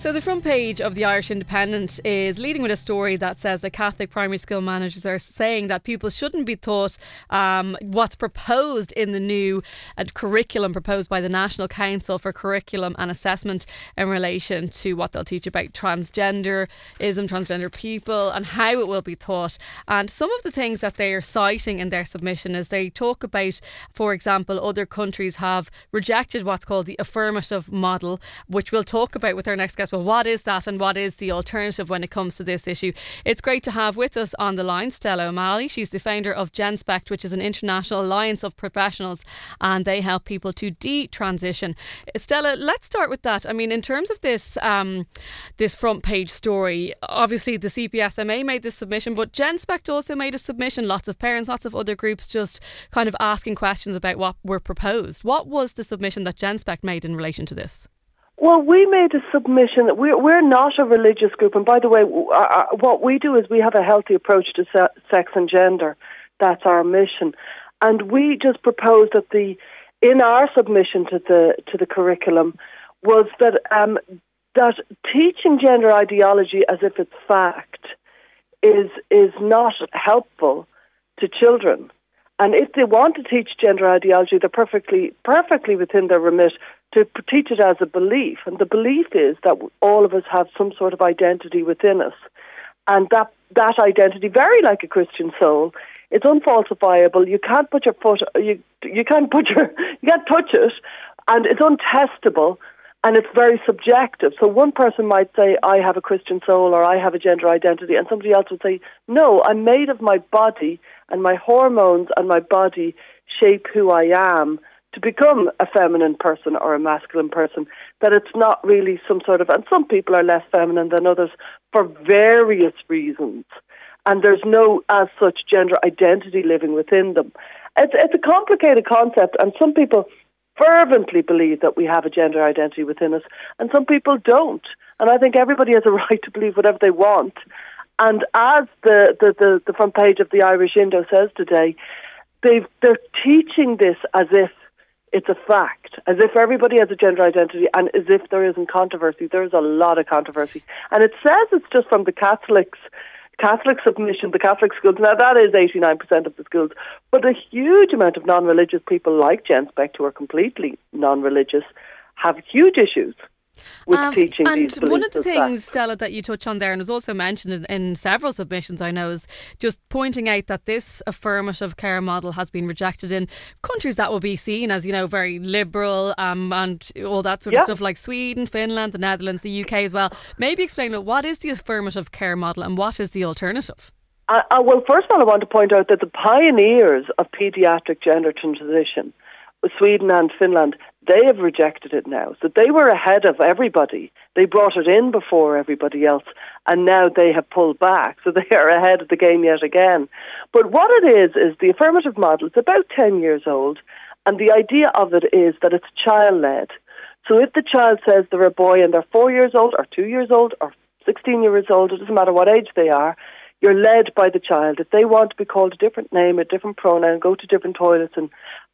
So, the front page of the Irish Independent is leading with a story that says that Catholic primary school managers are saying that pupils shouldn't be taught um, what's proposed in the new uh, curriculum proposed by the National Council for Curriculum and Assessment in relation to what they'll teach about transgenderism, transgender people, and how it will be taught. And some of the things that they are citing in their submission is they talk about, for example, other countries have rejected what's called the affirmative model, which we'll talk about with our next guest well, what is that and what is the alternative when it comes to this issue? It's great to have with us on the line Stella O'Malley. She's the founder of GenSpect, which is an international alliance of professionals, and they help people to de-transition. Stella, let's start with that. I mean, in terms of this um, this front page story, obviously the CPSMA made this submission, but GenSpect also made a submission. Lots of parents, lots of other groups just kind of asking questions about what were proposed. What was the submission that GenSpect made in relation to this? Well, we made a submission. We're, we're not a religious group. And by the way, our, what we do is we have a healthy approach to se- sex and gender. That's our mission. And we just proposed that the, in our submission to the, to the curriculum was that, um, that teaching gender ideology as if it's fact is, is not helpful to children. And if they want to teach gender ideology, they're perfectly, perfectly within their remit to teach it as a belief. And the belief is that all of us have some sort of identity within us. And that, that identity, very like a Christian soul, it's unfalsifiable. You can't put your foot, you, you can't put your, you can't touch it. And it's untestable and it's very subjective. So one person might say, I have a Christian soul or I have a gender identity, and somebody else would say, No, I'm made of my body, and my hormones and my body shape who I am to become a feminine person or a masculine person, that it's not really some sort of, and some people are less feminine than others for various reasons. And there's no, as such, gender identity living within them. It's, it's a complicated concept, and some people fervently believe that we have a gender identity within us, and some people don't. And I think everybody has a right to believe whatever they want. And as the, the, the, the front page of the Irish Indo says today, they've, they're teaching this as if it's a fact, as if everybody has a gender identity and as if there isn't controversy. There's a lot of controversy. And it says it's just from the Catholics, Catholic submission, the Catholic schools. Now, that is 89% of the schools. But a huge amount of non-religious people like GenSpect, who are completely non-religious, have huge issues with um, teaching and one of the things, that. Stella, that you touch on there, and was also mentioned in, in, several submissions, I know, is just pointing out that this affirmative care model has been rejected in countries that will be seen as, you know, very liberal um, and all that sort yeah. of stuff, like Sweden, Finland, the Netherlands, the UK as well. Maybe explain what is the affirmative care model and what is the alternative? Uh, uh, well, first of all, I want to point out that the pioneers of paediatric gender transition Sweden and Finland, they have rejected it now. So they were ahead of everybody. They brought it in before everybody else, and now they have pulled back. So they are ahead of the game yet again. But what it is, is the affirmative model. It's about 10 years old, and the idea of it is that it's child led. So if the child says they're a boy and they're four years old, or two years old, or 16 years old, it doesn't matter what age they are, you're led by the child. If they want to be called a different name, a different pronoun, go to different toilets and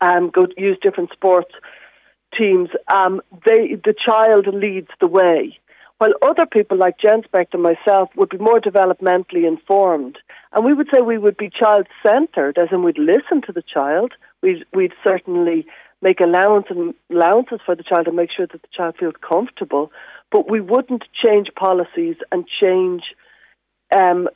um, go use different sports teams, um, they, the child leads the way. While other people like GenSpect and myself would be more developmentally informed. And we would say we would be child-centred, as in we'd listen to the child. We'd, we'd certainly make allowance and allowances for the child and make sure that the child feels comfortable. But we wouldn't change policies and change um,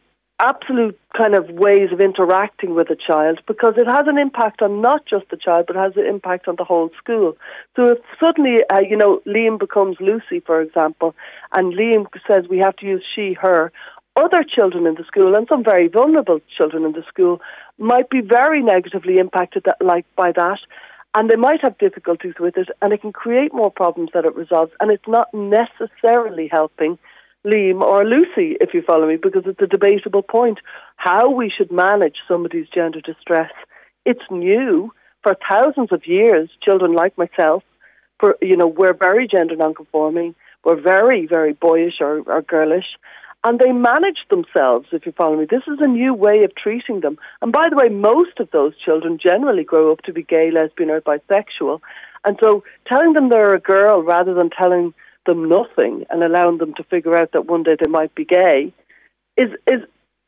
absolute kind of ways of interacting with a child because it has an impact on not just the child but has an impact on the whole school. So if suddenly, uh, you know, Liam becomes Lucy, for example, and Liam says we have to use she, her, other children in the school and some very vulnerable children in the school might be very negatively impacted that, like by that and they might have difficulties with it and it can create more problems that it resolves and it's not necessarily helping Liam or Lucy, if you follow me, because it's a debatable point. How we should manage somebody's gender distress. It's new. For thousands of years, children like myself, for, you know, we're very gender nonconforming. We're very, very boyish or, or girlish. and they manage themselves, if you follow me. This is a new way of treating them. And by the way, most of those children generally grow up to be gay, lesbian, or bisexual. And so telling them they're a girl rather than telling them nothing and allowing them to figure out that one day they might be gay is, is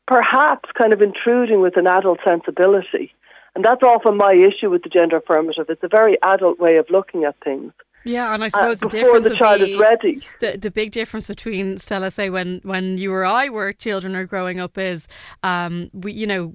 perhaps kind of intruding with an adult sensibility. And that's often my issue with the gender affirmative. It's a very adult way of looking at things. Yeah, and I uh, suppose uh, the difference the child is ready. The the big difference between Stella say when when you or I were children or growing up is, um, we you know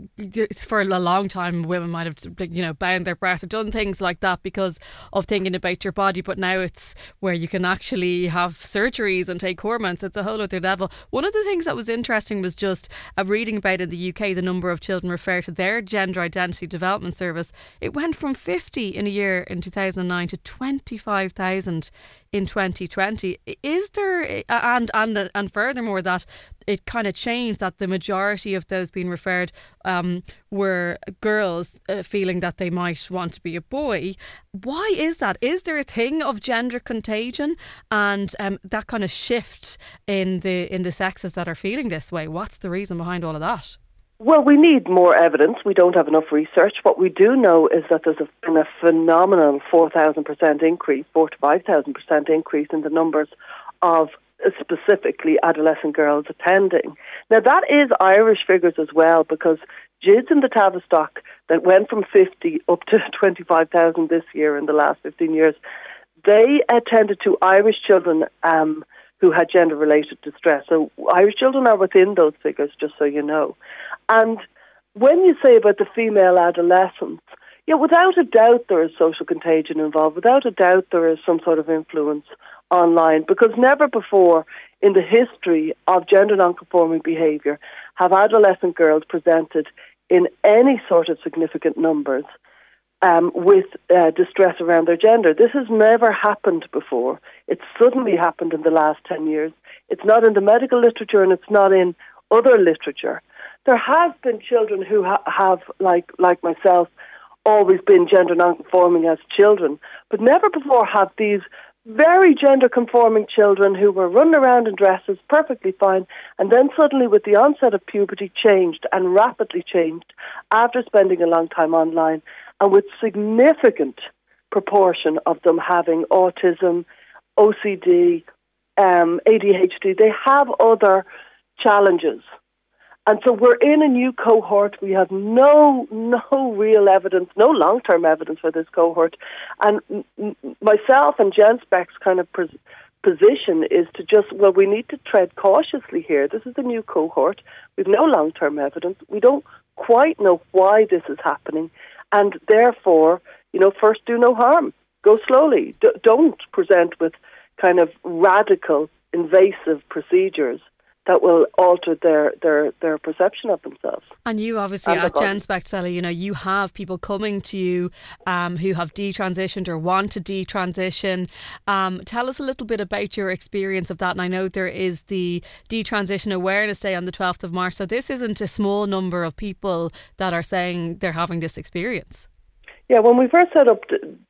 for a long time women might have you know bound their breasts or done things like that because of thinking about your body, but now it's where you can actually have surgeries and take hormones. It's a whole other level. One of the things that was interesting was just uh, reading about in the UK the number of children referred to their gender identity development service. It went from fifty in a year in two thousand nine to twenty five thousand thousand in 2020. Is there and and and furthermore that it kind of changed that the majority of those being referred um, were girls uh, feeling that they might want to be a boy. Why is that? Is there a thing of gender contagion and um, that kind of shift in the in the sexes that are feeling this way? What's the reason behind all of that? Well, we need more evidence. We don't have enough research. What we do know is that there's been a phenomenal 4,000% increase, 4 to 5,000% increase in the numbers of specifically adolescent girls attending. Now, that is Irish figures as well because GIDS in the Tavistock that went from 50 up to 25,000 this year in the last 15 years, they attended to Irish children um, who had gender related distress. So Irish children are within those figures, just so you know. And when you say about the female adolescents, yeah, without a doubt there is social contagion involved. Without a doubt there is some sort of influence online because never before in the history of gender nonconforming behaviour have adolescent girls presented in any sort of significant numbers um, with uh, distress around their gender. This has never happened before. It's suddenly happened in the last 10 years. It's not in the medical literature and it's not in other literature. There have been children who ha- have, like, like myself, always been gender nonconforming as children, but never before have these very gender conforming children who were running around in dresses perfectly fine and then suddenly with the onset of puberty changed and rapidly changed after spending a long time online and with significant proportion of them having autism, OCD, um, ADHD. They have other challenges. And so we're in a new cohort. We have no no real evidence, no long term evidence for this cohort. And myself and GenSpect's kind of pres- position is to just well, we need to tread cautiously here. This is a new cohort. We've no long term evidence. We don't quite know why this is happening, and therefore, you know, first do no harm. Go slowly. D- don't present with kind of radical, invasive procedures that will alter their, their, their perception of themselves. And you obviously and at GenSpect Stella, you know, you have people coming to you um, who have detransitioned or want to detransition. Um, tell us a little bit about your experience of that. And I know there is the Detransition Awareness Day on the 12th of March. So this isn't a small number of people that are saying they're having this experience. Yeah, when we first set up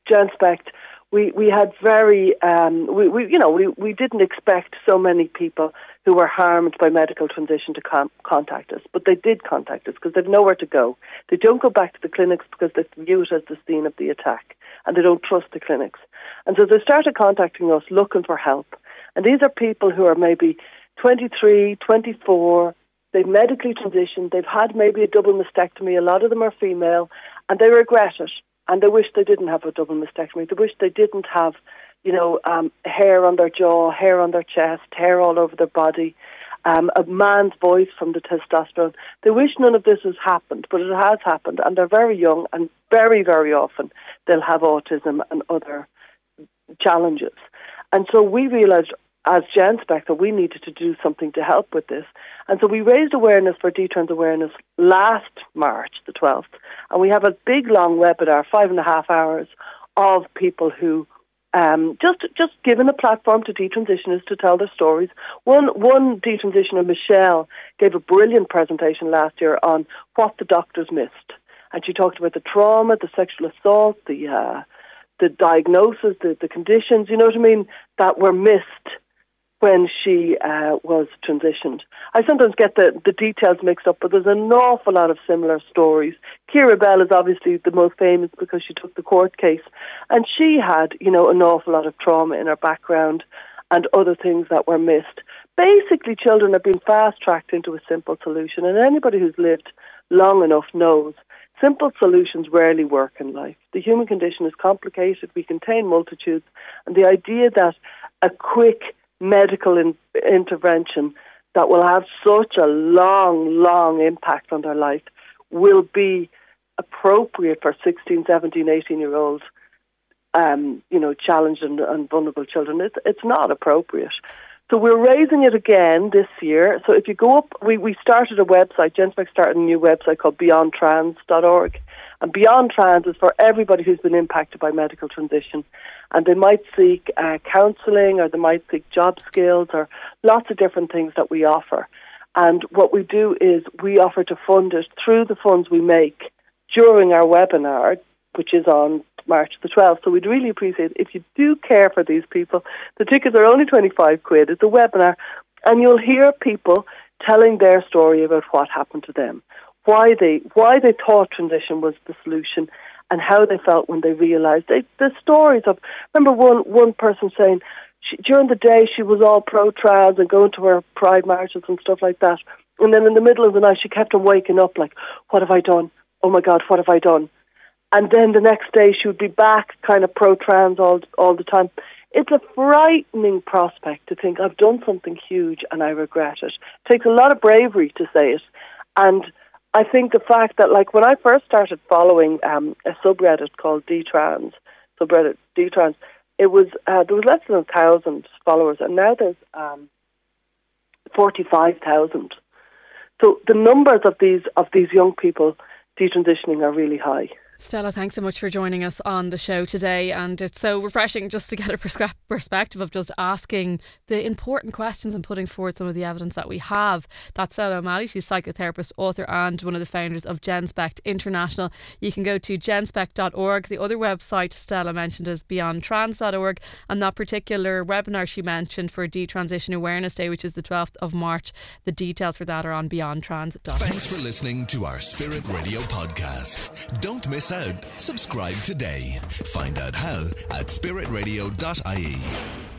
GenSpect, we, we had very, um, we, we, you know, we, we didn't expect so many people who were harmed by medical transition to com- contact us. But they did contact us because they've nowhere to go. They don't go back to the clinics because they view it as the scene of the attack and they don't trust the clinics. And so they started contacting us looking for help. And these are people who are maybe 23, 24, they've medically transitioned, they've had maybe a double mastectomy, a lot of them are female, and they regret it. And they wish they didn't have a double mastectomy. They wish they didn't have you know, um, hair on their jaw, hair on their chest, hair all over their body, um, a man's voice from the testosterone. They wish none of this has happened, but it has happened, and they're very young, and very, very often they'll have autism and other challenges. And so we realised as GenSpect that we needed to do something to help with this. And so we raised awareness for Detrans Awareness last March, the 12th, and we have a big long webinar, five and a half hours, of people who um, just just given a platform to detransitioners to tell their stories. One one detransitioner, Michelle, gave a brilliant presentation last year on what the doctors missed, and she talked about the trauma, the sexual assault, the uh, the diagnosis, the, the conditions. You know what I mean that were missed when she uh, was transitioned. I sometimes get the, the details mixed up, but there's an awful lot of similar stories. Keira Bell is obviously the most famous because she took the court case, and she had, you know, an awful lot of trauma in her background and other things that were missed. Basically, children have been fast tracked into a simple solution, and anybody who's lived long enough knows simple solutions rarely work in life. The human condition is complicated, we contain multitudes, and the idea that a quick medical in- intervention that will have such a long, long impact on their life will be appropriate for 16, 17, 18 year olds, um, you know, challenged and, and vulnerable children. It's, it's not appropriate. So we're raising it again this year. So if you go up, we, we started a website, Genspect started a new website called beyondtrans.org. And Beyond Trans is for everybody who's been impacted by medical transition. And they might seek uh, counselling or they might seek job skills or lots of different things that we offer. And what we do is we offer to fund it through the funds we make during our webinar, which is on March the 12th. So we'd really appreciate if you do care for these people. The tickets are only 25 quid. It's a webinar and you'll hear people telling their story about what happened to them, why they why they thought transition was the solution and how they felt when they realized they, the stories of remember one one person saying she, during the day she was all pro trans and going to her pride marches and stuff like that and then in the middle of the night she kept on waking up like what have I done oh my god what have I done and then the next day she would be back kind of pro-trans all, all the time. It's a frightening prospect to think I've done something huge and I regret it. It takes a lot of bravery to say it. And I think the fact that, like, when I first started following um, a subreddit called detrans, subreddit detrans, it was uh, there was less than a thousand followers, and now there's um, forty-five thousand. So the numbers of these of these young people detransitioning are really high. Stella, thanks so much for joining us on the show today. And it's so refreshing just to get a perspective of just asking the important questions and putting forward some of the evidence that we have. That's Stella O'Malley. She's psychotherapist, author, and one of the founders of GenSpect International. You can go to genspect.org. The other website Stella mentioned is beyondtrans.org. And that particular webinar she mentioned for Detransition Awareness Day, which is the 12th of March, the details for that are on beyondtrans.org. Thanks for listening to our Spirit Radio podcast. Don't miss out, subscribe today. Find out how at spiritradio.ie.